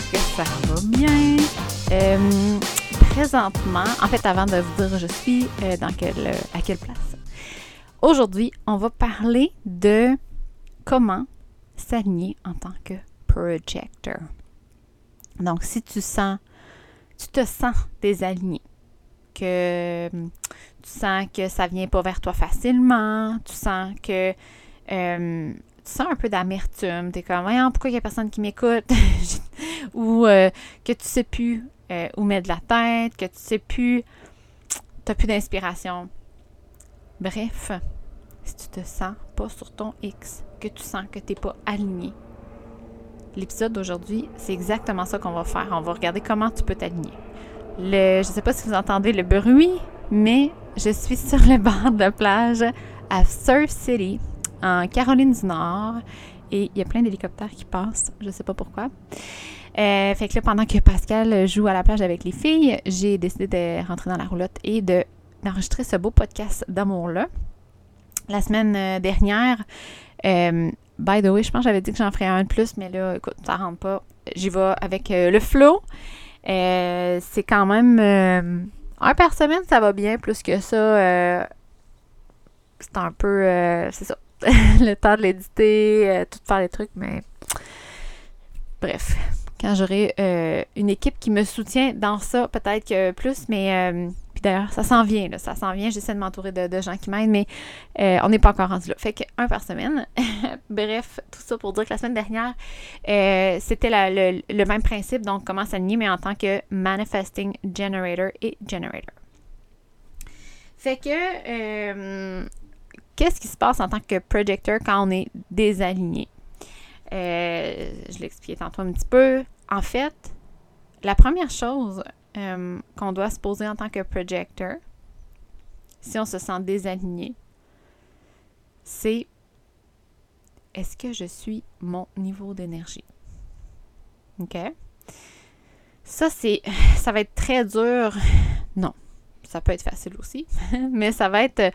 que ça va bien. Euh, présentement, en fait, avant de vous dire je suis euh, dans quelle, à quelle place, aujourd'hui, on va parler de comment s'aligner en tant que projector. Donc, si tu sens, tu te sens désaligné, que tu sens que ça vient pas vers toi facilement, tu sens que euh, tu sens un peu d'amertume, tu es comme voyons pourquoi il y a personne qui m'écoute? Ou euh, que tu sais plus euh, où mettre la tête, que tu sais plus tu n'as plus d'inspiration. Bref, si tu te sens pas sur ton X, que tu sens que tu n'es pas aligné, l'épisode d'aujourd'hui, c'est exactement ça qu'on va faire. On va regarder comment tu peux t'aligner. Le, je ne sais pas si vous entendez le bruit, mais je suis sur le bord de la plage à Surf City, en Caroline du Nord. Et il y a plein d'hélicoptères qui passent. Je sais pas pourquoi. Euh, fait que là, pendant que Pascal joue à la plage avec les filles, j'ai décidé de rentrer dans la roulotte et de, d'enregistrer ce beau podcast d'amour-là. La semaine euh, dernière, euh, by the way, je pense que j'avais dit que j'en ferais un de plus, mais là, écoute, ça rentre pas. J'y vais avec le flow. c'est quand même un par semaine, ça va bien. Plus que ça, c'est un peu. c'est ça. le temps de l'éditer, tout faire les trucs, mais bref, quand j'aurai euh, une équipe qui me soutient dans ça, peut-être que plus, mais euh, puis d'ailleurs, ça s'en vient, là, ça s'en vient. J'essaie de m'entourer de, gens qui m'aident, mais euh, on n'est pas encore rendu là. Fait que un par semaine. Bref, tout ça pour dire que la semaine dernière, c'était le, le, même principe, donc comment s'aligner, mais en tant que manifesting generator et generator. Fait que qu'est-ce qui se passe en tant que projector quand on est désaligné? Euh, je l'expliquais tantôt un petit peu. En fait, la première chose euh, qu'on doit se poser en tant que projector, si on se sent désaligné, c'est est-ce que je suis mon niveau d'énergie? OK? Ça, c'est. Ça va être très dur. Non. Ça peut être facile aussi. Mais ça va être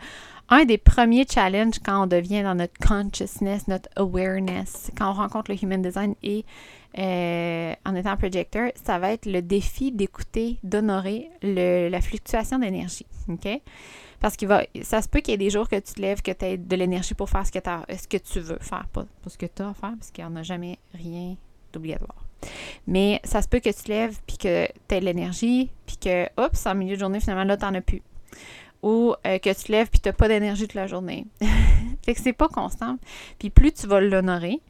un des premiers challenges quand on devient dans notre consciousness, notre awareness, quand on rencontre le human design et euh, en étant projecteur, ça va être le défi d'écouter, d'honorer la fluctuation d'énergie. OK? Parce qu'il va, ça se peut qu'il y ait des jours que tu te lèves, que tu aies de l'énergie pour faire ce que, ce que tu veux faire, pas, ce que tu as à faire, parce qu'il n'y en a jamais rien d'obligatoire. Mais ça se peut que tu lèves, puis que tu aies de l'énergie, puis que, oups, en milieu de journée, finalement, là, tu n'en as plus ou euh, que tu lèves puis tu n'as pas d'énergie toute la journée. fait que c'est pas constant. Puis plus tu vas l'honorer,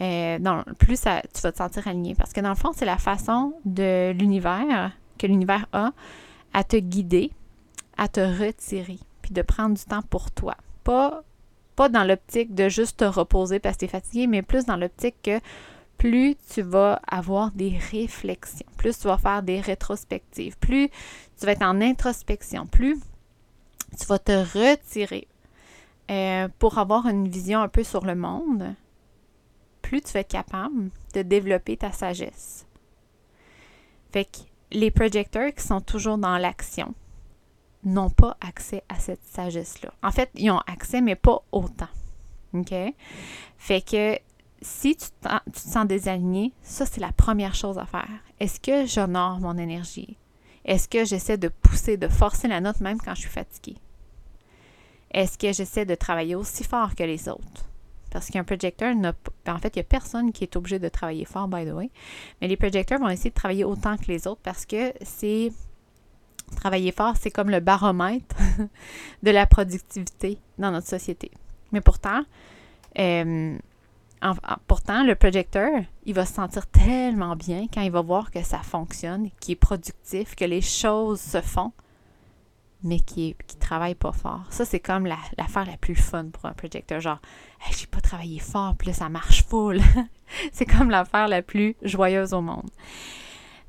euh, plus tu vas te sentir aligné. Parce que dans le fond, c'est la façon de l'univers, que l'univers a, à te guider, à te retirer, puis de prendre du temps pour toi. Pas, pas dans l'optique de juste te reposer parce que tu es fatigué, mais plus dans l'optique que plus tu vas avoir des réflexions, plus tu vas faire des rétrospectives, plus tu vas être en introspection, plus tu vas te retirer euh, pour avoir une vision un peu sur le monde, plus tu vas être capable de développer ta sagesse. Fait que les projecteurs qui sont toujours dans l'action n'ont pas accès à cette sagesse-là. En fait, ils ont accès, mais pas autant. OK? Fait que si tu, te sens désaligné, ça, c'est la première chose à faire. Est-ce que j'honore mon énergie? Est-ce que j'essaie de pousser, de forcer la note même quand je suis fatiguée? Est-ce que j'essaie de travailler aussi fort que les autres? Parce qu'un projecteur n'a ben, En fait, il n'y a personne qui est obligé de travailler fort, by the way. Mais les projecteurs vont essayer de travailler autant que les autres parce que c'est. Travailler fort, c'est comme le baromètre de la productivité dans notre société. Mais pourtant, euh, pourtant, le projecteur, il va se sentir tellement bien quand il va voir que ça fonctionne, qu'il est productif, que les choses se font, mais qui, qui travaille pas fort. Ça, c'est comme l'affaire la, plus fun pour un projecteur. Genre, j'ai pas travaillé fort, puis là, ça marche full. c'est comme l'affaire la plus joyeuse au monde.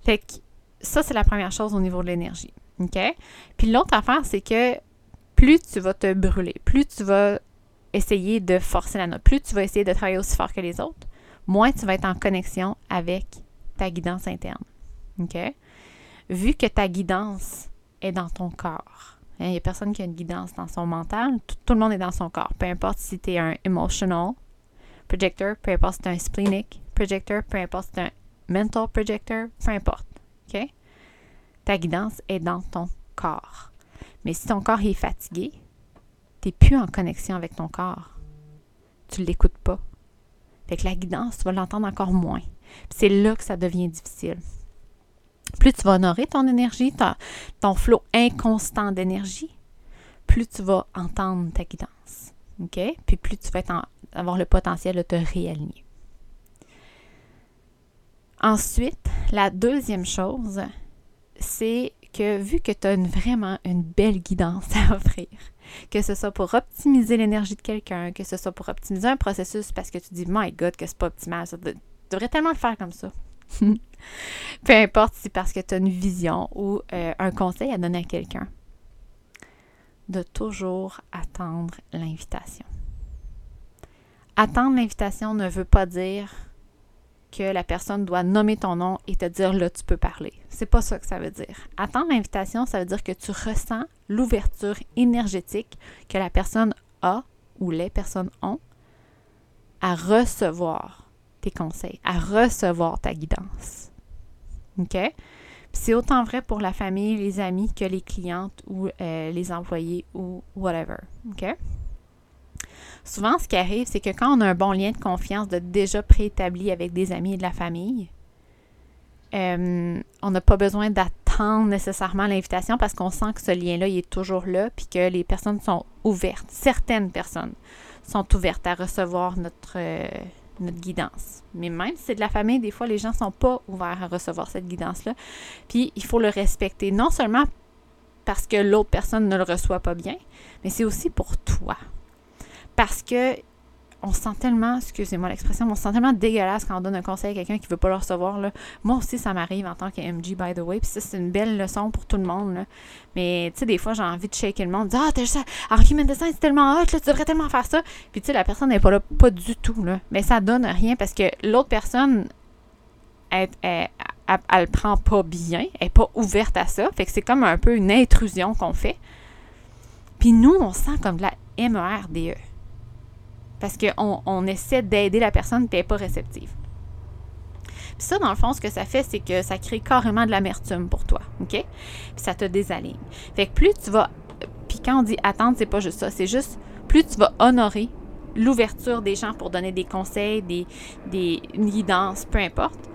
Fait que ça, c'est la première chose au niveau de l'énergie. OK? Puis l'autre affaire, c'est que plus tu vas te brûler, plus tu vas essayer de forcer la note, plus tu vas essayer de travailler aussi fort que les autres, moins tu vas être en connexion avec ta guidance interne. Vu que ta guidance est dans ton corps. Hein, il n'y a personne qui a une guidance dans son mental. Tout, le monde est dans son corps. Peu importe si tu es un emotional projector, peu importe si tu es un splenic projector, peu importe si tu es un mental projector, peu importe. Ta guidance est dans ton corps. Mais si ton corps est fatigué, tu n'es plus en connexion avec ton corps. Tu ne l'écoutes pas. Fait que la guidance, tu vas l'entendre encore moins. C'est là que ça devient difficile. Plus tu vas honorer ton énergie, ton, flot inconstant d'énergie, plus tu vas entendre ta guidance. Puis plus tu vas avoir le potentiel de te réaligner. Ensuite, la deuxième chose, c'est que vu que tu as vraiment une belle guidance à offrir, que ce soit pour optimiser l'énergie de quelqu'un, que ce soit pour optimiser un processus parce que tu dis, my God, que c'est pas optimal, ça devrait tellement le faire comme ça. Peu importe si parce que tu as une vision ou euh, un conseil à donner à quelqu'un, de toujours attendre l'invitation. Attendre l'invitation ne veut pas dire que la personne doit nommer ton nom et te dire là tu peux parler. C'est pas ça que ça veut dire. Attendre l'invitation, ça veut dire que tu ressens l'ouverture énergétique que la personne a ou les personnes ont à recevoir tes conseils, à recevoir ta guidance. OK? C'est autant vrai pour la famille, les amis que les clientes ou euh, les employés ou whatever. OK? Souvent, ce qui arrive, c'est que quand on a un bon lien de confiance de déjà préétabli avec des amis et de la famille, euh, on n'a pas besoin d'attendre nécessairement l'invitation parce qu'on sent que ce lien-là, est toujours là, puis que les personnes sont ouvertes. Certaines personnes sont ouvertes à recevoir notre, euh, notre guidance. Mais même si c'est de la famille, des fois, les gens ne sont pas ouverts à recevoir cette guidance-là. Puis, il faut le respecter, non seulement parce que l'autre personne ne le reçoit pas bien, mais c'est aussi pour toi parce que on se sent tellement, excusez-moi l'expression, on se sent tellement dégueulasse quand on donne un conseil à quelqu'un qui ne veut pas le recevoir. Là. Moi aussi, ça m'arrive en tant qu'MG, by the way. Puis ça, c'est une belle leçon pour tout le monde. Là. Mais tu sais, des fois, j'ai envie de shaker le monde. Ah, t'as juste. Alors, human design, c'est tellement hot, là, tu devrais tellement faire ça. Puis tu sais, la personne n'est pas là, pas du tout. Là. Mais ça donne rien parce que l'autre personne, elle, elle, elle, prend pas bien, elle n'est pas ouverte à ça. Fait que c'est comme un peu une intrusion qu'on fait. Puis nous, on sent comme de la MERDE parce qu'on on essaie d'aider la personne qui n'est pas réceptive. Puis ça, dans le fond, ce que ça fait, c'est que ça crée carrément de l'amertume pour toi, OK? Puis ça te désaligne. Fait plus tu vas... Puis quand on dit attendre, c'est pas juste ça, c'est juste plus tu vas honorer l'ouverture des gens pour donner des conseils, des, des guidances, peu importe,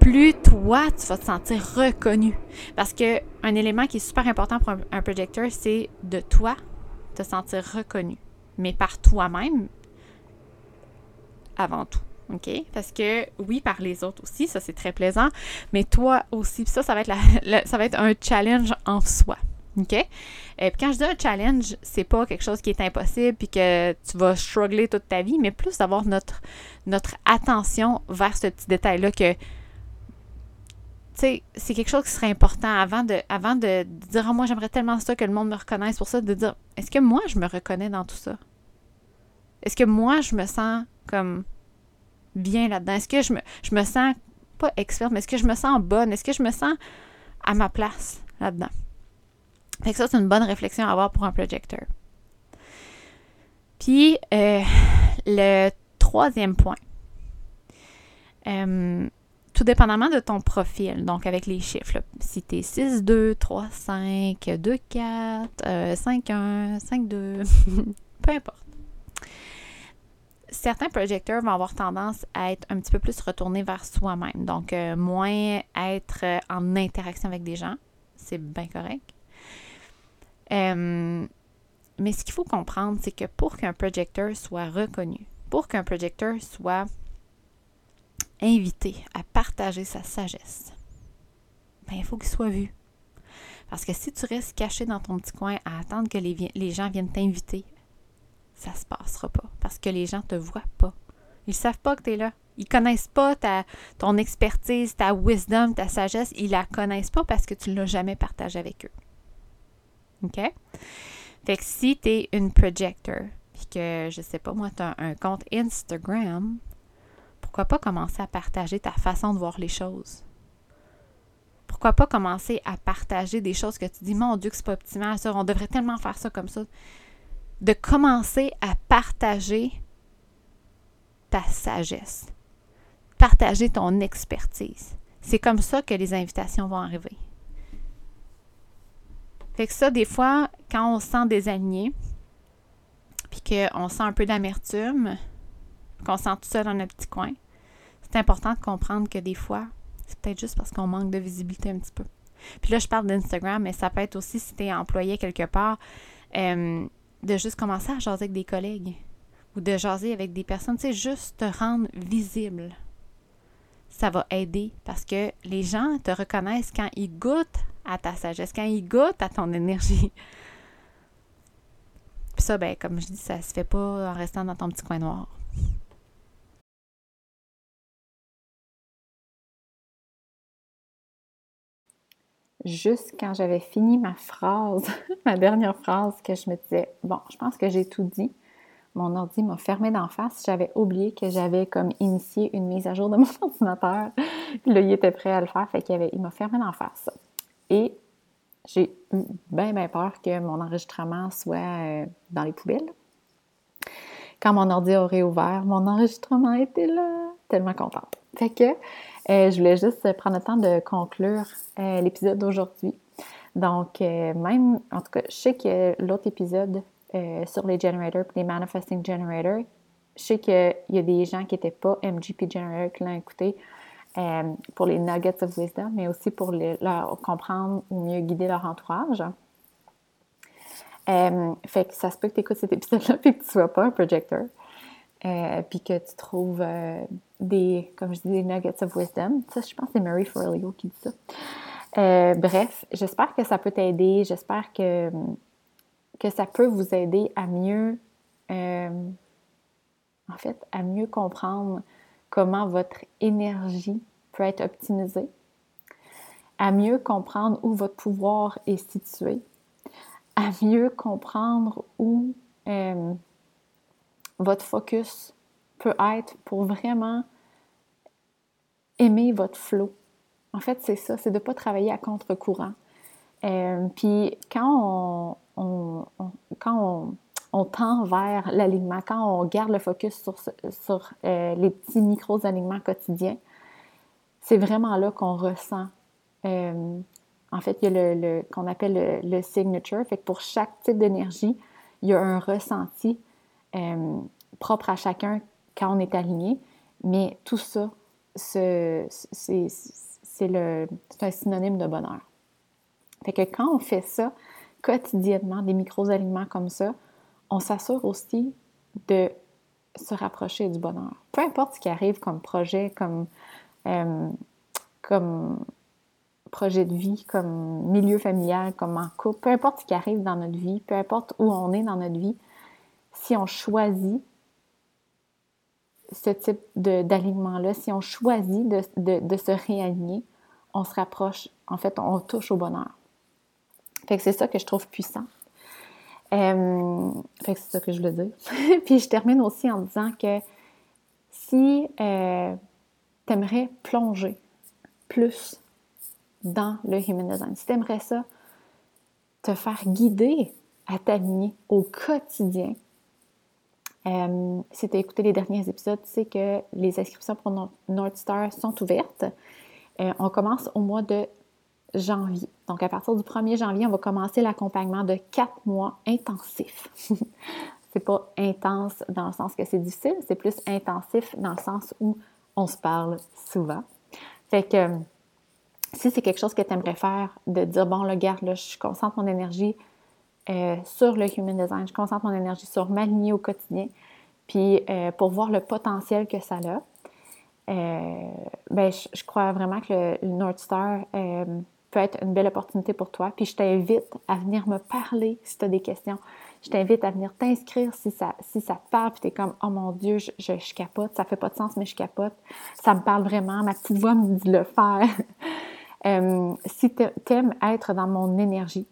plus toi, tu vas te sentir reconnu. Parce que un élément qui est super important pour un, un projecteur, c'est de toi te sentir reconnu. Mais par toi-même, avant tout. OK? Parce que oui, par les autres aussi, ça c'est très plaisant, mais toi aussi, ça, ça va être, ça va être un challenge en soi. OK? Et puis quand je dis un challenge, c'est pas quelque chose qui est impossible puis que tu vas struggler toute ta vie, mais plus d'avoir notre, notre attention vers ce petit détail-là que c'est quelque chose qui serait important avant de, avant de dire oh, moi j'aimerais tellement ça que le monde me reconnaisse pour ça, de dire est-ce que moi je me reconnais dans tout ça? Est-ce que moi je me sens comme bien là-dedans? Est-ce que je me, je me sens pas experte, mais est-ce que je me sens bonne? Est-ce que je me sens à ma place là-dedans? Fait que ça, c'est une bonne réflexion à avoir pour un projecteur. Puis, euh, le troisième point, euh, tout dépendamment de ton profil, donc avec les chiffres, si tu es 6, 2, 3, 5, 2, 4, 5, 1, 5, 2, peu importe certains projecteurs vont avoir tendance à être un petit peu plus retournés vers soi-même. Donc, euh, moins être euh, en interaction avec des gens. C'est bien correct. Euh, mais ce qu'il faut comprendre, c'est que pour qu'un projecteur soit reconnu, pour qu'un projecteur soit invité à partager sa sagesse, ben, il faut qu'il soit vu. Parce que si tu restes caché dans ton petit coin à attendre que les, les gens viennent t'inviter ça se passera pas parce que les gens te voient pas. Ils savent pas que tu es là. Ils connaissent pas ta, ton expertise, ta wisdom, ta sagesse. Ils la connaissent pas parce que tu l'as jamais partagé avec eux. OK? Fait que si tu es une projector, puis que, je sais pas, moi, tu as un compte Instagram, pourquoi pas commencer à partager ta façon de voir les choses? Pourquoi pas commencer à partager des choses que tu dis, mon Dieu, que c'est pas optimal, ça, on devrait tellement faire ça comme ça de commencer à partager ta sagesse. partager ton expertise. C'est comme ça que les invitations vont arriver. Fait que ça, des fois, quand on se sent désaligné, puis qu'on sent un peu d'amertume, qu'on se sent tout seul dans notre petit coin, c'est important de comprendre que des fois, c'est peut-être juste parce qu'on manque de visibilité un petit peu. Puis là, je parle d'Instagram, mais ça peut être aussi si tu es employé quelque part, euh, de juste commencer à jaser avec des collègues ou de jaser avec des personnes, tu sais, juste te rendre visible. Ça va aider parce que les gens te reconnaissent quand ils goûtent à ta sagesse, quand ils goûtent à ton énergie. Puis ça, ben, comme je dis, ça se fait pas en restant dans ton petit coin noir. Juste quand j'avais fini ma phrase, ma dernière phrase, que je me disais, bon, je pense que j'ai tout dit. Mon ordi m'a fermé d'en face. J'avais oublié que j'avais comme initié une mise à jour de mon ordinateur. Puis là, il était prêt à le faire, fait qu'il il m'a fermé d'en face. Et j'ai eu bien, bien peur que mon enregistrement soit euh, dans les poubelles. Quand mon ordi aurait ouvert, mon enregistrement était là. Tellement contente. Fait que euh, je voulais juste prendre le temps de conclure euh, l'épisode d'aujourd'hui. Donc, euh, même, en tout cas, je sais que l'autre épisode sur les generators les manifesting generators, je sais qu'il y a des gens qui n'étaient pas MGP generator qui l'ont écouté pour les nuggets of wisdom, mais aussi pour leur comprendre ou mieux guider leur entourage. fait que ça se peut que tu écoutes cet épisode-là et que tu ne sois pas un projecteur. Puis que tu trouves des, comme je dis, des nuggets of wisdom. Ça, je pense que c'est Mary Forleo qui dit ça. Euh, bref, j'espère que ça peut t'aider. J'espère que, que ça peut vous aider à mieux, euh, en fait, à mieux comprendre comment votre énergie peut être optimisée, à mieux comprendre où votre pouvoir est situé, à mieux comprendre où euh, votre focus peut être pour vraiment aimer votre flow. En fait, c'est ça, c'est de ne pas travailler à contre-courant. Euh, puis quand on, quand on, tend vers l'alignement, quand on garde le focus sur, sur euh, les petits micros-alignements quotidiens, c'est vraiment là qu'on ressent. Euh, en fait, il y a le, qu'on appelle le, signature. Fait que pour chaque type d'énergie, il y a un ressenti propre à chacun quand on est aligné. Mais tout ça, c'est un synonyme de bonheur. Fait que quand on fait ça quotidiennement, des micros-aliments comme ça, on s'assure aussi de se rapprocher du bonheur. Peu importe ce qui arrive comme projet, comme, euh, comme projet de vie, comme milieu familial, comme en couple, peu importe ce qui arrive dans notre vie, peu importe où on est dans notre vie, si on choisit ce type d'alignement-là, si on choisit de, se réaligner, on se rapproche, en fait, on touche au bonheur. Fait que c'est ça que je trouve puissant. Euh, fait que c'est ça que je voulais dire. Puis je termine aussi en disant que si euh, tu aimerais plonger plus dans le human design, si tu aimerais ça, te faire guider à t'aligner au quotidien euh, si tu as écouté les derniers épisodes, tu sais que les inscriptions pour North Star sont ouvertes. Euh, on commence au mois de janvier. Donc, à partir du 1er janvier, on va commencer l'accompagnement de quatre mois intensifs. c'est pas intense dans le sens que c'est difficile, c'est plus intensif dans le sens où on se parle souvent. Fait que si c'est quelque chose que tu aimerais faire, de dire bon, le garde, là, je concentre mon énergie euh, sur le human design. Je concentre mon énergie sur m'aligner au quotidien, puis euh, pour voir le potentiel que ça a. Euh, ben, je, crois vraiment que le, North Star peut être une belle opportunité pour toi. Puis je t'invite à venir me parler si tu as des questions. Je t'invite à venir t'inscrire si ça, si ça te parle, puis tu es comme Oh mon Dieu, je, je, capote, ça fait pas de sens, mais je capote. Ça me parle vraiment, ma petite voix me dit de le faire. si tu aimes être dans mon énergie,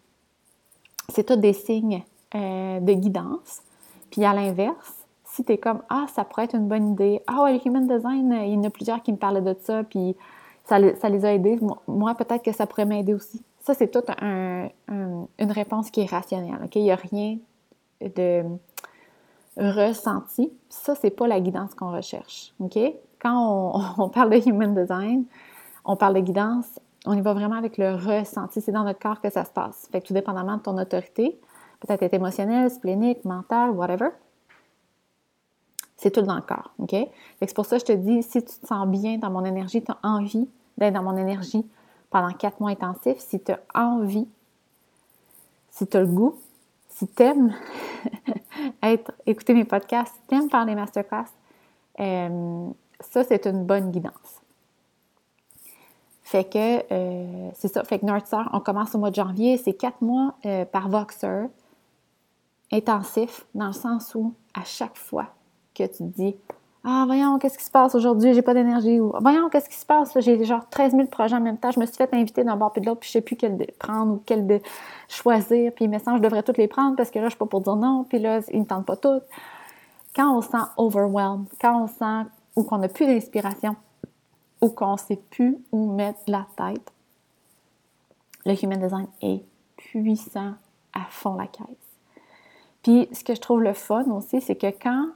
c'est tout des signes euh, de guidance. Puis à l'inverse, si tu es comme Ah, ça pourrait être une bonne idée, ah ouais, le human design, il y en a plusieurs qui me parlaient de ça, puis ça, les a aidés, moi, peut-être que ça pourrait m'aider aussi. Ça, c'est tout une réponse qui est rationnelle. Il n'y a rien de ressenti. Ça, c'est pas la guidance qu'on recherche. OK? quand on, parle de human design, on parle de guidance, on y va vraiment avec le ressenti. C'est dans notre corps que ça se passe. Fait que tout dépendamment de ton autorité, peut-être être émotionnel, splénique, mental, whatever, c'est tout dans le corps, OK? C'est pour ça que je te dis, si tu te sens bien dans mon énergie, tu as envie d'être dans mon énergie pendant quatre mois intensifs, si tu as envie, si tu as le goût, si tu aimes être, écouter mes podcasts, si tu aimes faire les masterclass, euh, ça, c'est une bonne guidance. Fait que, euh, c'est ça. Fait que North on commence au mois de janvier. C'est quatre mois euh, par Voxer, intensif, dans le sens où, à chaque fois, que tu te dis Ah, voyons, qu'est-ce qui se passe aujourd'hui, j'ai pas d'énergie, ou Voyons, qu'est-ce qui se passe, j'ai genre 13 000 projets en même temps, je me suis fait inviter d'un bord puis de l'autre, puis je sais plus quel prendre ou quel de choisir, puis mes sens, je devrais toutes les prendre parce que là, je suis pas pour dire non, puis là, ils me tentent pas toutes. Quand on se sent overwhelmed, quand on sent ou qu'on n'a plus d'inspiration, ou qu'on ne sait plus où mettre la tête, le Human Design est puissant à fond la caisse. Puis, ce que je trouve le fun aussi, c'est que quand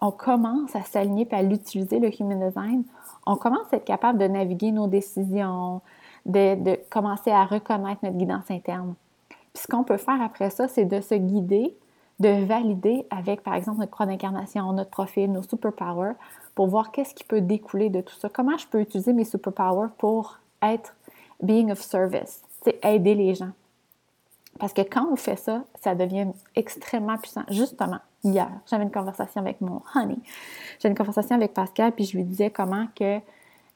on commence à s'aligner et à l'utiliser, le human design, on commence à être capable de naviguer nos décisions, de, commencer à reconnaître notre guidance interne. Puis ce qu'on peut faire après ça, c'est de se guider, de valider avec, par exemple, notre croix d'incarnation, notre profil, nos superpowers, pour voir qu'est-ce qui peut découler de tout ça. Comment je peux utiliser mes superpowers pour être being of service, c'est aider les gens. Parce que quand on fait ça, ça devient extrêmement puissant. Justement, hier, j'avais une conversation avec mon honey. J'avais une conversation avec Pascal, puis je lui disais comment que.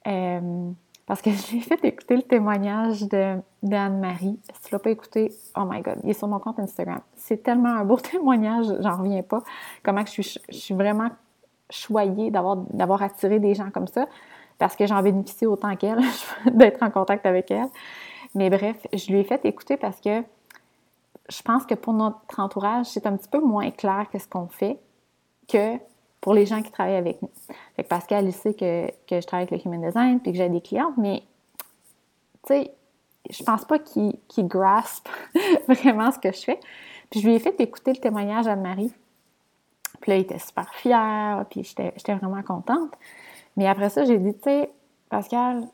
Euh, parce que j'ai fait écouter le témoignage d'Anne-Marie. Si tu l'as pas écouté, oh my God, il est sur mon compte Instagram. C'est tellement un beau témoignage, j'en reviens pas. Comment que je suis, je suis vraiment choyée d'avoir attiré des gens comme ça, parce que j'en bénéficie autant qu'elle, d'être en contact avec elle. Mais bref, je lui ai fait écouter parce que je pense que pour notre entourage, c'est un petit peu moins clair que ce qu'on fait que pour les gens qui travaillent avec nous. Fait que Pascal, il sait que, je travaille avec le Human Design puis que j'ai des clients, mais tu sais, je pense pas qu'il qu graspe vraiment ce que je fais. Puis je lui ai fait écouter le témoignage à Marie. Puis là, il était super fier, puis j'étais vraiment contente. Mais après ça, j'ai dit, tu sais, Pascal,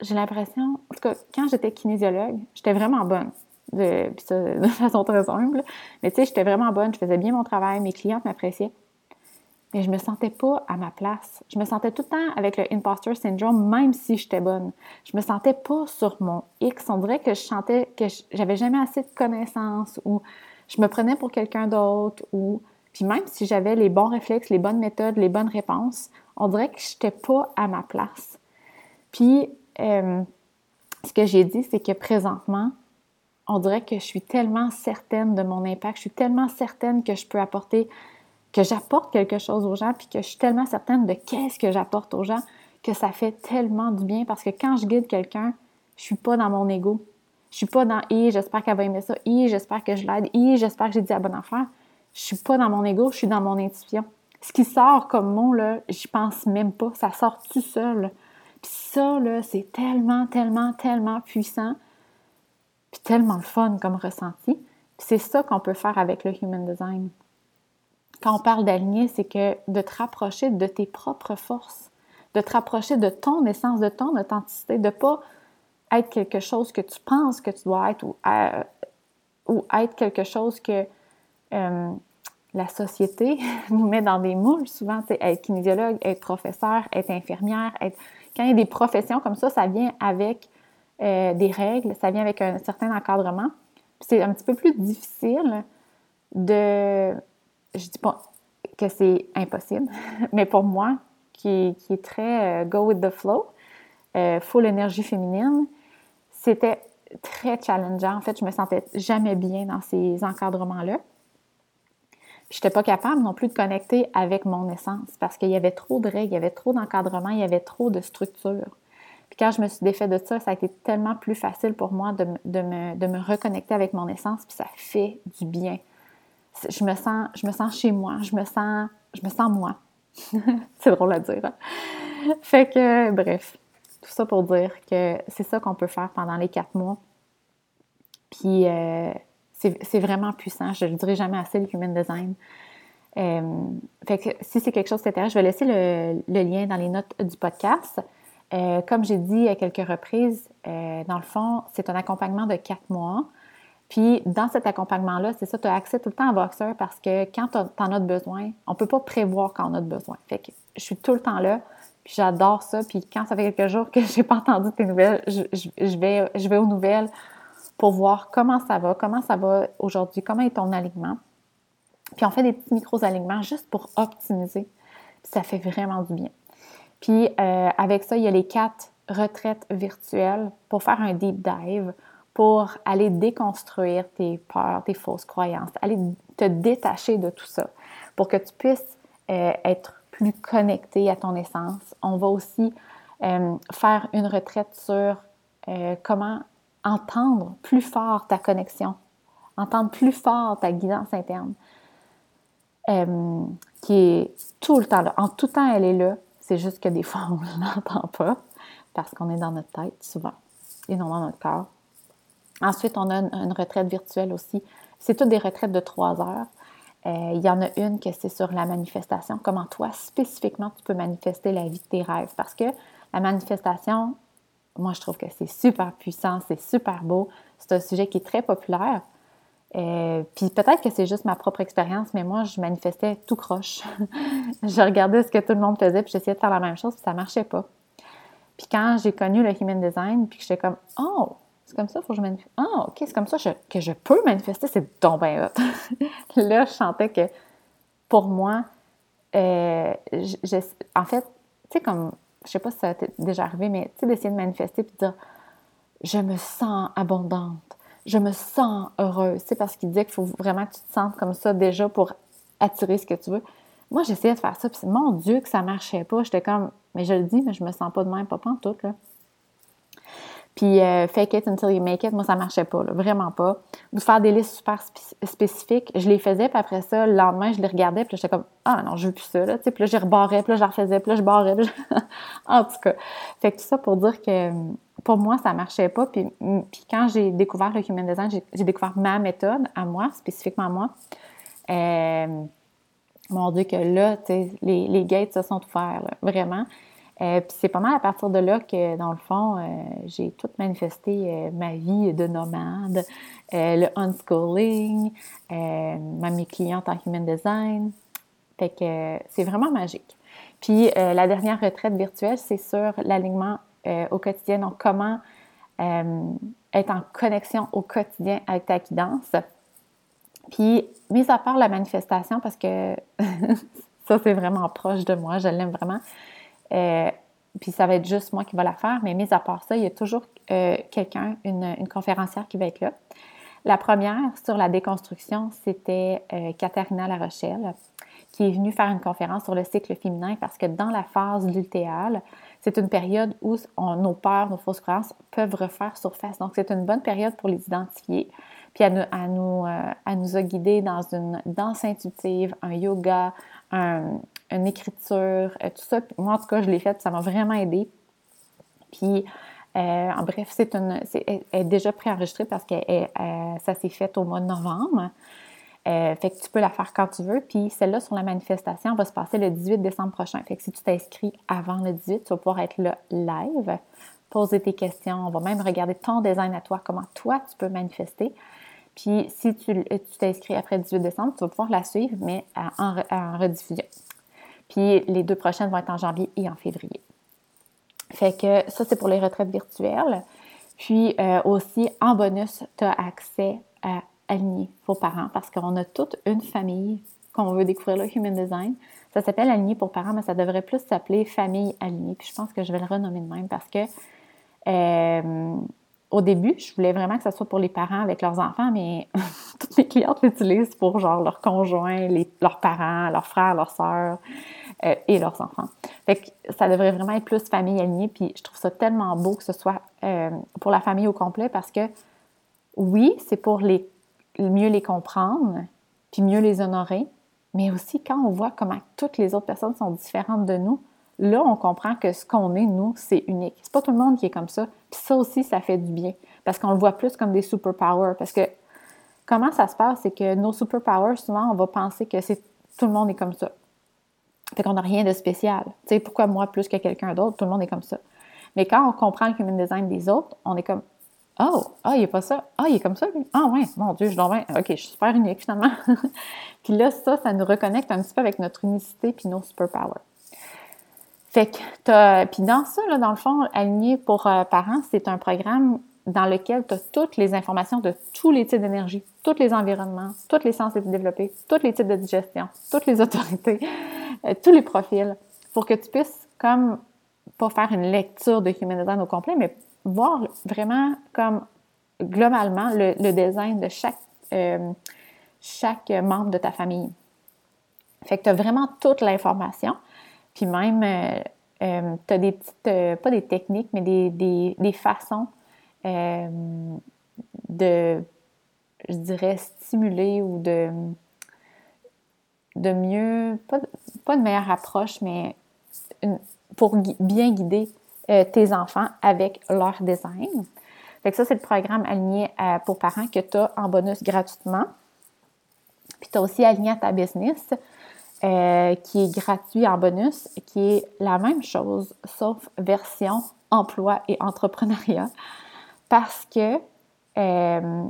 j'ai l'impression, en tout cas, quand j'étais kinésiologue, j'étais vraiment bonne de, puis ça, de façon très humble. Mais tu sais, j'étais vraiment bonne, je faisais bien mon travail, mes clientes m'appréciaient. Mais je me sentais pas à ma place. Je me sentais tout le temps avec le imposter syndrome, même si j'étais bonne. Je me sentais pas sur mon X. On dirait que je sentais que j'avais jamais assez de connaissances ou je me prenais pour quelqu'un d'autre ou puis même si j'avais les bons réflexes, les bonnes méthodes, les bonnes réponses, on dirait que j'étais pas à ma place. Puis euh, ce que j'ai dit, c'est que présentement, on dirait que je suis tellement certaine de mon impact, je suis tellement certaine que je peux apporter, que j'apporte quelque chose aux gens, puis que je suis tellement certaine de qu'est-ce que j'apporte aux gens, que ça fait tellement du bien parce que quand je guide quelqu'un, je suis pas dans mon ego. Je suis pas dans « et j'espère qu'elle va aimer ça. et j'espère que je l'aide. et j'espère que j'ai dit la bonne affaire. » Je suis pas dans mon ego, je suis dans mon intuition. Ce qui sort comme mot, là, j'y pense même pas. Ça sort tout seul. Puis ça, là, c'est tellement, tellement, tellement puissant puis tellement le fun comme ressenti. C'est ça qu'on peut faire avec le Human Design. Quand on parle d'aligner, c'est que de te rapprocher de tes propres forces, de te rapprocher de ton essence, de ton authenticité, de pas être quelque chose que tu penses que tu dois être ou, euh, être quelque chose que euh, la société nous met dans des moules. Souvent, être kinésiologue, être professeur, être infirmière, être... quand il y a des professions comme ça, ça vient avec euh, des règles, ça vient avec un certain encadrement. C'est un petit peu plus difficile de. Je dis pas que c'est impossible, mais pour moi, qui, est très euh, go with the flow, euh, full énergie féminine, c'était très challengeant. En fait, je me sentais jamais bien dans ces encadrements-là. Je n'étais pas capable non plus de connecter avec mon essence parce qu'il y avait trop de règles, il y avait trop d'encadrement, il y avait trop de structure. Puis quand je me suis défait de ça, ça a été tellement plus facile pour moi de, me, reconnecter avec mon essence, puis ça fait du bien. Je me sens, je me sens chez moi, je me sens, je me sens moi. c'est drôle à dire. Hein. Fait que, bref, tout ça pour dire que c'est ça qu'on peut faire pendant les quatre mois. Puis euh, c'est vraiment puissant. Je ne le dirai jamais assez, le Human Design. que si c'est quelque chose qui t'intéresse, je vais laisser le, lien dans les notes du podcast. comme j'ai dit à quelques reprises, dans le fond, c'est un accompagnement de quatre mois. Puis, dans cet accompagnement-là, c'est ça, tu as accès tout le temps à Voxer parce que quand tu en as besoin, on ne peut pas prévoir quand on a besoin. Fait que je suis tout le temps là, puis j'adore ça. Puis quand ça fait quelques jours que je n'ai pas entendu tes nouvelles, je, vais, je vais aux nouvelles pour voir comment ça va, comment ça va aujourd'hui, comment est ton alignement. Puis on fait des petits micros-alignements juste pour optimiser. Puis ça fait vraiment du bien. Puis euh, avec ça, il y a les quatre retraites virtuelles pour faire un deep dive pour aller déconstruire tes peurs, tes fausses croyances, aller te détacher de tout ça, pour que tu puisses euh, être plus connecté à ton essence. On va aussi euh, faire une retraite sur comment entendre plus fort ta connexion, entendre plus fort ta guidance interne, qui est tout le temps là. En tout temps, elle est là. C'est juste que des fois, on ne l'entend pas parce qu'on est dans notre tête souvent et non dans notre corps. Ensuite, on a une, retraite virtuelle aussi. C'est toutes des retraites de trois heures. Euh, il y en a une que c'est sur la manifestation, comment toi, spécifiquement, tu peux manifester la vie de tes rêves? Parce que la manifestation, moi, je trouve que c'est super puissant, c'est super beau. C'est un sujet qui est très populaire. Euh, puis peut-être que c'est juste ma propre expérience, mais moi, je manifestais tout croche. je regardais ce que tout le monde faisait, puis j'essayais de faire la même chose, puis ça marchait pas. Puis quand j'ai connu le Human Design, puis que j'étais comme, oh, c'est comme ça, faut que je manifeste. Ah, OK, c'est comme ça que je peux manifester, c'est donc bien Là, je sentais que pour moi, euh, en fait, tu sais, comme, je sais pas si ça t'est déjà arrivé, mais tu sais, d'essayer de manifester puis de dire, je me sens abondante, je me sens heureuse, sais, parce qu'il disait qu'il faut vraiment que tu te sentes comme ça déjà pour attirer ce que tu veux. Moi, j'essayais de faire ça, puis mon Dieu, que ça marchait pas. J'étais comme, mais je le dis, mais je me sens pas de même, pas en tout, là. Puis euh, fake it until you make it, moi, ça marchait pas, vraiment pas. Ou faire des listes super spécifiques, je les faisais, puis après ça, le lendemain, je les regardais, puis j'étais comme Ah non, je veux plus ça, là. Puis là, je rebarrais, puis là, je refaisais, puis là, je barrais. en tout cas. Fait que tout ça pour dire que pour moi, ça marchait pas. Puis, puis quand j'ai découvert le Human Design, j'ai découvert ma méthode à moi, spécifiquement à moi. Euh, mon Dieu, que là, les, les gates se sont ouverts, vraiment. Euh, puis c'est pas mal à partir de là que, dans le fond, euh, j'ai tout manifesté euh, ma vie de nomade, le unschooling, même mes clientes en human design. Fait que c'est vraiment magique. Puis la dernière retraite virtuelle, c'est sur l'alignement au quotidien. Donc, comment être en connexion au quotidien avec ta guidance. Puis, mis à part la manifestation, parce que ça, c'est vraiment proche de moi, je l'aime vraiment. Euh, puis ça va être juste moi qui va la faire, mais mis à part ça, il y a toujours euh, quelqu'un, une, conférencière qui va être là. La première sur la déconstruction, c'était euh, Katharina Larochelle, qui est venue faire une conférence sur le cycle féminin parce que dans la phase lutéale, c'est une période où nos peurs, nos fausses croyances peuvent refaire surface. Donc, c'est une bonne période pour les identifier. Puis, elle, nous, elle nous a guidés dans une danse intuitive, un yoga, un, une écriture, euh, tout ça. Moi, en tout cas, je l'ai fait, ça m'a vraiment aidé. Puis, euh, en bref, c'est une, elle est déjà préenregistrée parce que ça s'est fait au mois de novembre. Euh, fait que tu peux la faire quand tu veux. Puis celle-là sur la manifestation va se passer le 18 décembre prochain. Fait que si tu t'inscris avant le 18, tu vas pouvoir être là live, poser tes questions. On va même regarder ton design à toi, comment toi tu peux manifester. Puis si tu t'inscris après le 18 décembre, tu vas pouvoir la suivre, mais en, rediffusion. Puis les deux prochaines vont être en janvier et en février. Fait que ça, c'est pour les retraites virtuelles. Puis euh, aussi, en bonus, tu as accès à aligner vos parents parce qu'on a toute une famille qu'on veut découvrir le Human Design. Ça s'appelle Aligner pour parents, mais ça devrait plus s'appeler Famille alignée. Puis je pense que je vais le renommer de même parce que euh, au début, je voulais vraiment que ça soit pour les parents avec leurs enfants, mais toutes mes clientes l'utilisent pour genre leurs conjoints, leurs parents, leurs frères, leurs sœurs euh, et leurs enfants. Fait que ça devrait vraiment être plus famille alignée, puis je trouve ça tellement beau que ce soit euh, pour la famille au complet parce que oui, c'est pour les, mieux les comprendre, puis mieux les honorer, mais aussi quand on voit comment toutes les autres personnes sont différentes de nous, là, on comprend que ce qu'on est, nous, c'est unique. C'est pas tout le monde qui est comme ça. Puis ça aussi, ça fait du bien. Parce qu'on le voit plus comme des superpowers. Parce que comment ça se passe, c'est que nos superpowers, souvent, on va penser que c'est tout le monde est comme ça. Fait qu'on n'a rien de spécial. Tu sais, pourquoi moi plus que quelqu'un d'autre? Tout le monde est comme ça. Mais quand on comprend le human design des autres, on est comme Oh, ah, il a pas ça. Ah, il est comme ça, lui. Ah, ouais, mon Dieu, je dois OK, je suis super unique finalement. puis là, ça, ça nous reconnecte un petit peu avec notre unicité puis nos superpowers. Fait que, t'as, puis dans ça, là, dans le fond, aligné pour euh, parents, c'est un programme dans lequel tu as toutes les informations de tous les types d'énergie, tous les environnements, toutes les sens développés, tous les types de digestion, toutes les autorités, euh, tous les profils, pour que tu puisses, comme, pas faire une lecture de Human Design au complet, mais voir vraiment comme globalement le, design de chaque, euh, chaque membre de ta famille. Fait que tu as vraiment toute l'information. Puis même, euh, euh, tu as des petites, pas des techniques, mais des, des, façons de, je dirais, stimuler ou de, de mieux, pas, pas de meilleure approche, mais pour bien guider euh, tes enfants avec leur design. Fait que ça, c'est le programme aligné pour parents que tu as en bonus gratuitement. Puis tu as aussi aligné à ta business, euh, qui est gratuit en bonus, qui est la même chose, sauf version emploi et entrepreneuriat. Parce que euh,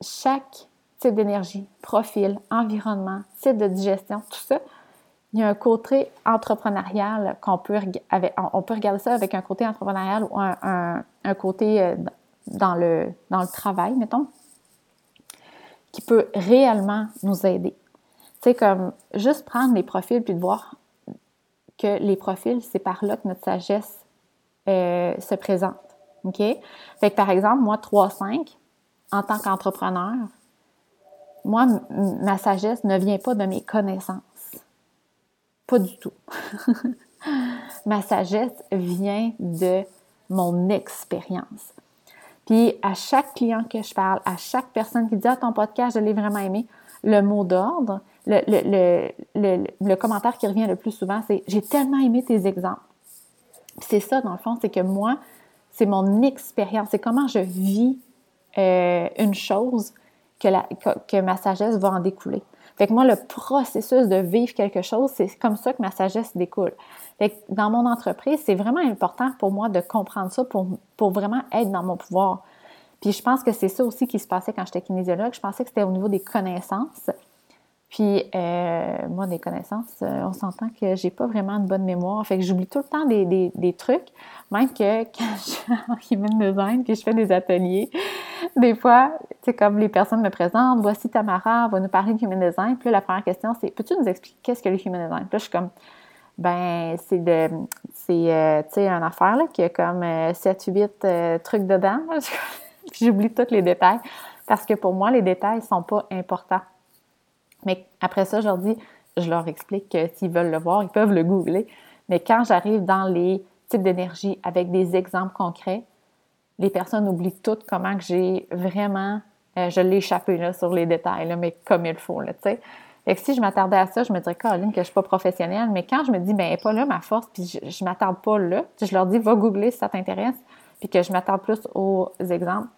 chaque type d'énergie, profil, environnement, type de digestion, tout ça, il y a un côté entrepreneurial qu'on peut, on peut regarder ça avec un côté entrepreneurial ou un, côté euh, dans le, dans le travail, mettons, qui peut réellement nous aider. C'est comme juste prendre les profils puis de voir que les profils, c'est par là que notre sagesse euh, se présente. OK? Fait que par exemple, moi, 3-5, en tant qu'entrepreneur, moi, ma sagesse ne vient pas de mes connaissances pas du tout. Ma sagesse vient de mon expérience. Puis à chaque client que je parle, à chaque personne qui dit Ah, ton podcast, je l'ai vraiment aimé, le mot d'ordre, le, le, le, commentaire qui revient le plus souvent, c'est J'ai tellement aimé tes exemples. c'est ça, dans le fond, c'est que moi, c'est mon expérience, c'est comment je vis euh, une chose que, la, que ma sagesse va en découler. Fait que moi, le processus de vivre quelque chose, c'est comme ça que ma sagesse découle. Fait que dans mon entreprise, c'est vraiment important pour moi de comprendre ça pour, pour vraiment être dans mon pouvoir. Puis je pense que c'est ça aussi qui se passait quand j'étais kinésiologue. Je pensais que c'était au niveau des connaissances. Puis, euh, moi, des connaissances, euh, on s'entend que j'ai pas vraiment une bonne mémoire. Fait que j'oublie tout le temps des, des, trucs. Même que quand je suis en human design puis je fais des ateliers, des fois, c'est comme les personnes me présentent, voici Tamara, va nous parler de human design. Puis là, la première question, c'est peux-tu nous expliquer qu'est-ce que le human design? Puis là, je suis comme, ben, c'est de, c'est, euh, tu sais, une affaire, là, qui a comme 7 8 trucs dedans. j'oublie tous les détails. Parce que pour moi, les détails sont pas importants. Mais après ça, je leur dis, je leur explique que s'ils veulent le voir, ils peuvent le googler. Mais quand j'arrive dans les types d'énergie avec des exemples concrets, les personnes oublient toutes comment que j'ai vraiment, euh, je l'ai échappé là, sur les détails, là, mais comme il faut, tu sais. Et que si je m'attardais à ça, je me dirais, Caroline, que je ne suis pas professionnelle. Mais quand je me dis, ben, pas là ma force, puis je, ne m'attarde pas là, je leur dis, va googler si ça t'intéresse, puis que je m'attarde plus aux exemples,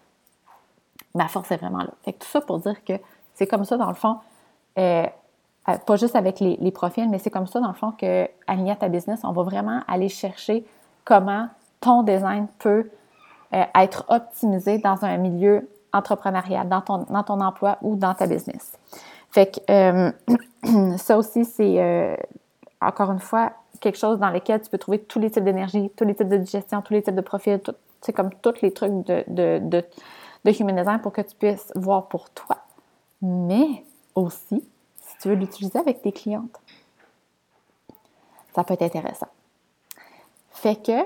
ma force est vraiment là. Fait que tout ça pour dire que c'est comme ça, dans le fond, euh, pas juste avec les, profils, mais c'est comme ça, dans le fond, que à ta business, on va vraiment aller chercher comment ton design peut euh, être optimisé dans un milieu entrepreneurial, dans ton, emploi ou dans ta business. Fait que euh, ça aussi, c'est encore une fois quelque chose dans lequel tu peux trouver tous les types d'énergie, tous les types de digestion, tous les types de profils, c'est comme tous les trucs de, de human design pour que tu puisses voir pour toi. Mais aussi, si tu veux l'utiliser avec tes clientes. Ça peut être intéressant. Fait que,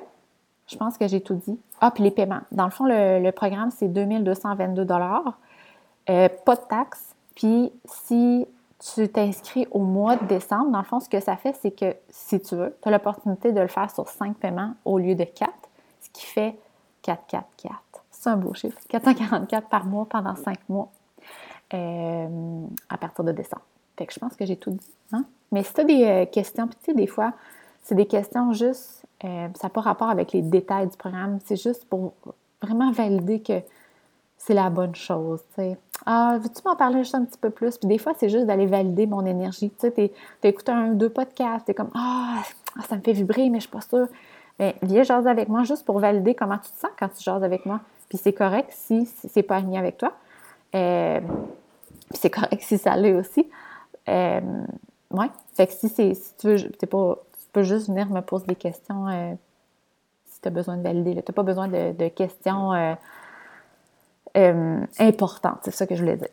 je pense que j'ai tout dit. Ah, puis les paiements. Dans le fond, le, programme, c'est 2222 euh, Pas de taxes. Puis, si tu t'inscris au mois de décembre, dans le fond, ce que ça fait, c'est que si tu veux, tu as l'opportunité de le faire sur 5 paiements au lieu de 4, ce qui fait 444. C'est un beau chiffre. 444 par mois pendant 5 mois. Euh, à partir de décembre. Fait que je pense que j'ai tout dit. Hein? Mais si tu as des euh, questions, puis tu sais, des fois, c'est des questions juste, euh, ça n'a pas rapport avec les détails du programme, c'est juste pour vraiment valider que c'est la bonne chose. sais. Ah, veux-tu m'en parler juste un petit peu plus? Puis des fois, c'est juste d'aller valider mon énergie. Tu sais, t'écoutes un, deux podcasts, t'es comme Ah, ça me fait vibrer, mais je suis pas sûre. Viens jaser avec moi juste pour valider comment tu te sens quand tu jases avec moi. Puis c'est correct si, c'est pas aligné avec toi. Euh, c'est correct si ça l'est aussi. Euh, ouais. Fait que si, tu veux, pas, tu peux juste venir me poser des questions euh, si tu as besoin de valider. Tu n'as pas besoin de, questions importantes. C'est ça que je voulais dire.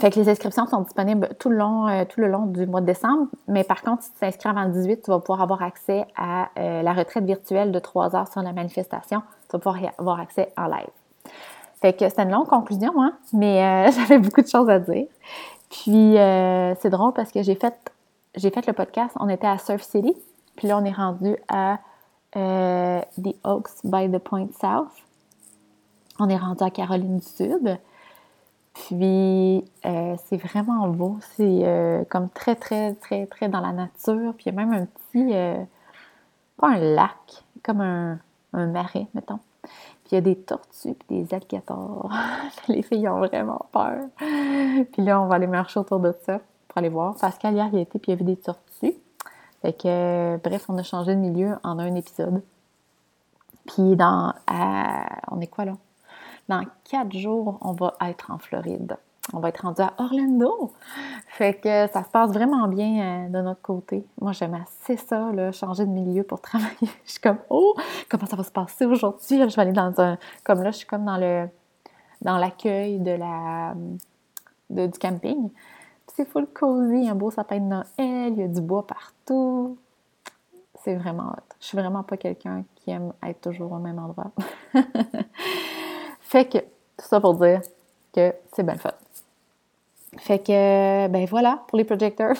Fait que les inscriptions sont disponibles tout le long, tout le long du mois de décembre. Mais par contre, si tu t'inscris avant le 18, tu vas pouvoir avoir accès à la retraite virtuelle de 3 heures sur la manifestation tu vas pouvoir avoir accès en live. Fait que c'était une longue conclusion, hein, mais euh, j'avais beaucoup de choses à dire. Puis euh, c'est drôle parce que j'ai fait, j'ai fait le podcast, on était à Surf City, puis là on est rendu à euh, The Oaks by the Point South. On est rendu à Caroline du Sud. Puis c'est vraiment beau, c'est comme très, très, très, très dans la nature. Puis il y a même un petit, pas un lac, comme un, un marais, mettons. Il y a des tortues puis des alligators. les filles ont vraiment peur. Puis là, on va aller marcher autour de ça pour aller voir. Pascal, hier, il été puis il y avait des tortues. Fait que, bref, on a changé de milieu en un épisode. Puis dans... on est quoi là? Dans quatre jours, on va être en Floride on va être rendu à Orlando. Fait que ça se passe vraiment bien euh, de notre côté. Moi, j'aime assez ça, là, changer de milieu pour travailler. Je suis comme, oh, comment ça va se passer aujourd'hui? Je vais aller dans un. Comme là, je suis comme dans le dans l'accueil de la du camping. C'est full cozy, un beau sapin de Noël, il y a du bois partout. C'est vraiment hot. Je suis vraiment pas quelqu'un qui aime être toujours au même endroit. fait que, tout ça pour dire que c'est bien fait. Fait que, ben voilà, pour les projecteurs.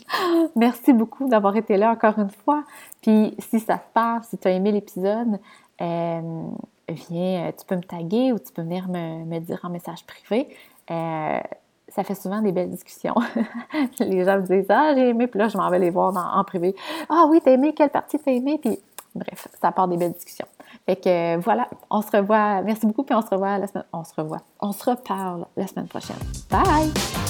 Merci beaucoup d'avoir été là encore une fois. Puis, si ça te parle, si tu as aimé l'épisode, euh, viens, tu peux me taguer ou tu peux venir me, dire en message privé. Euh, ça fait souvent des belles discussions. les gens me disent Ah, j'ai aimé, puis là, je m'en vais les voir en privé. Ah oui, t'as aimé, quelle partie t'as aimé? Puis, bref, ça part des belles discussions. Fait que voilà, on se revoit. Merci beaucoup, puis on se revoit la semaine. On se revoit. On se reparle la semaine prochaine. Bye!